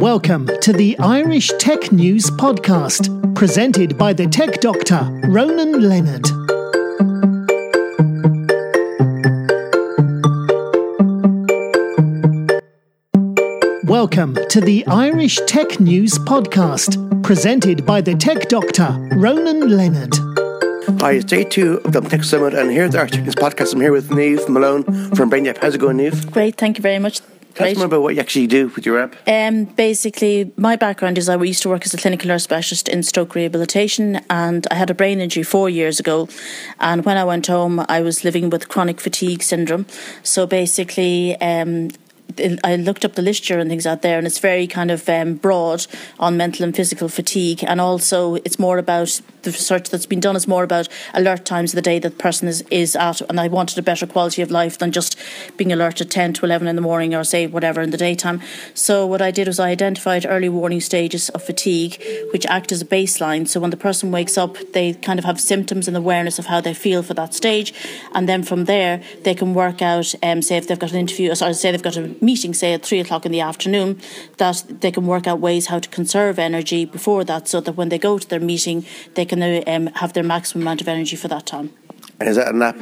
Welcome to the Irish Tech News Podcast, presented by the tech doctor, Ronan Leonard. Welcome to the Irish Tech News Podcast, presented by the tech doctor, Ronan Leonard. Hi, it's day two of the Tech Summit, and here's our Tech News Podcast. I'm here with Niamh Malone from Brainy App. How's it going, Niamh? Great, thank you very much. Tell us Great. more about what you actually do with your app. Um, basically, my background is I used to work as a clinical nurse specialist in stroke rehabilitation, and I had a brain injury four years ago. And when I went home, I was living with chronic fatigue syndrome. So basically, um, I looked up the literature and things out there, and it's very kind of um, broad on mental and physical fatigue, and also it's more about the research that's been done is more about alert times of the day that the person is, is at, and I wanted a better quality of life than just being alert at 10 to 11 in the morning or say whatever in the daytime. So what I did was I identified early warning stages of fatigue, which act as a baseline. So when the person wakes up, they kind of have symptoms and awareness of how they feel for that stage, and then from there they can work out, um, say if they've got an interview, or sorry, say they've got a meeting, say at three o'clock in the afternoon, that they can work out ways how to conserve energy before that, so that when they go to their meeting, they can uh, um, have their maximum amount of energy for that time. And is that an app?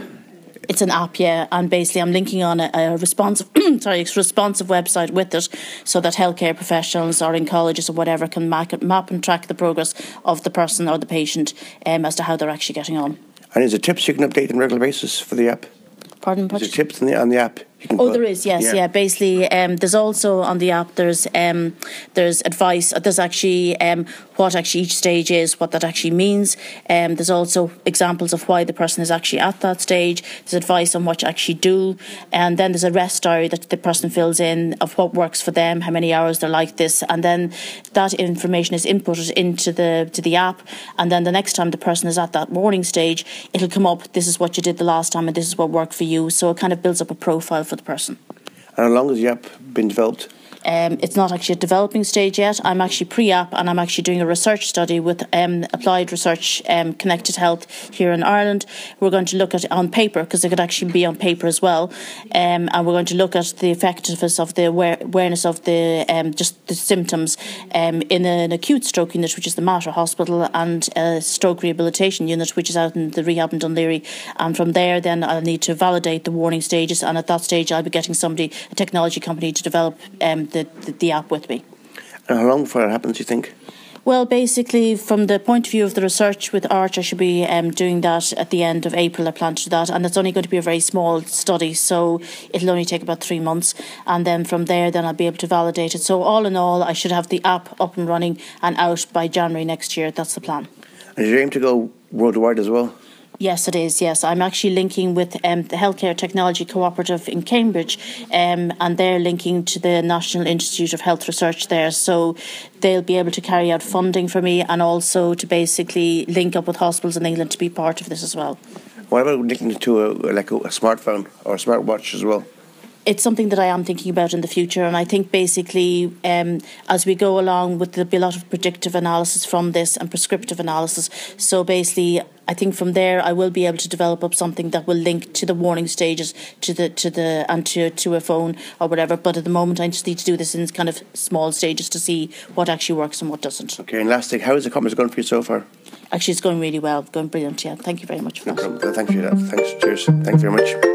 It's an app, yeah, and basically I'm linking on a, a responsive, sorry, it's responsive website with it, so that healthcare professionals or oncologists or whatever can map, map and track the progress of the person or the patient um, as to how they're actually getting on. And is there tips you can update on a regular basis for the app? Pardon, Is there tips on the, on the app? You Oh, there is, yes, yeah. Basically, um, there's also on the app. There's um, there's advice. There's actually um, what actually each stage is, what that actually means. Um, there's also examples of why the person is actually at that stage. There's advice on what to actually do, and then there's a rest diary that the person fills in of what works for them, how many hours they're like this, and then that information is inputted into the to the app. And then the next time the person is at that warning stage, it'll come up. This is what you did the last time, and this is what worked for you. So it kind of builds up a profile for the person. And how long has the app been developed? Um, it's not actually a developing stage yet. I'm actually pre-app and I'm actually doing a research study with um, Applied Research um, Connected Health here in Ireland. We're going to look at on paper because it could actually be on paper as well, um, and we're going to look at the effectiveness of the aware- awareness of the um, just the symptoms um, in an acute stroke unit, which is the Mater Hospital, and a stroke rehabilitation unit, which is out in the rehab in Dún Laoghaire. And from there, then I'll need to validate the warning stages, and at that stage, I'll be getting somebody, a technology company, to develop um, the, the the app with me. And how long before it happens, do you think? Well, basically, from the point of view of the research with ARCH, I should be um, doing that at the end of April. I plan to do that, and it's only going to be a very small study, so it'll only take about three months. And then from there, then I'll be able to validate it. So all in all, I should have the app up and running and out by January next year. That's the plan. And you aim to go worldwide as well? Yes, it is. Yes, I'm actually linking with um, the Healthcare Technology Cooperative in Cambridge, um, and they're linking to the National Institute of Health Research there. So they'll be able to carry out funding for me, and also to basically link up with hospitals in England to be part of this as well. What about linking to a, like a smartphone or a smartwatch as well? It's something that I am thinking about in the future, and I think basically um, as we go along, with there'll be a lot of predictive analysis from this and prescriptive analysis. So basically, I think from there I will be able to develop up something that will link to the warning stages, to the to the and to to a phone or whatever. But at the moment, I just need to do this in kind of small stages to see what actually works and what doesn't. Okay, and last thing, how is the commerce going for you so far? Actually, it's going really well, going brilliant. Yeah, thank you very much for No that. problem. Thanks for that. Thanks. Cheers. Thank you very much.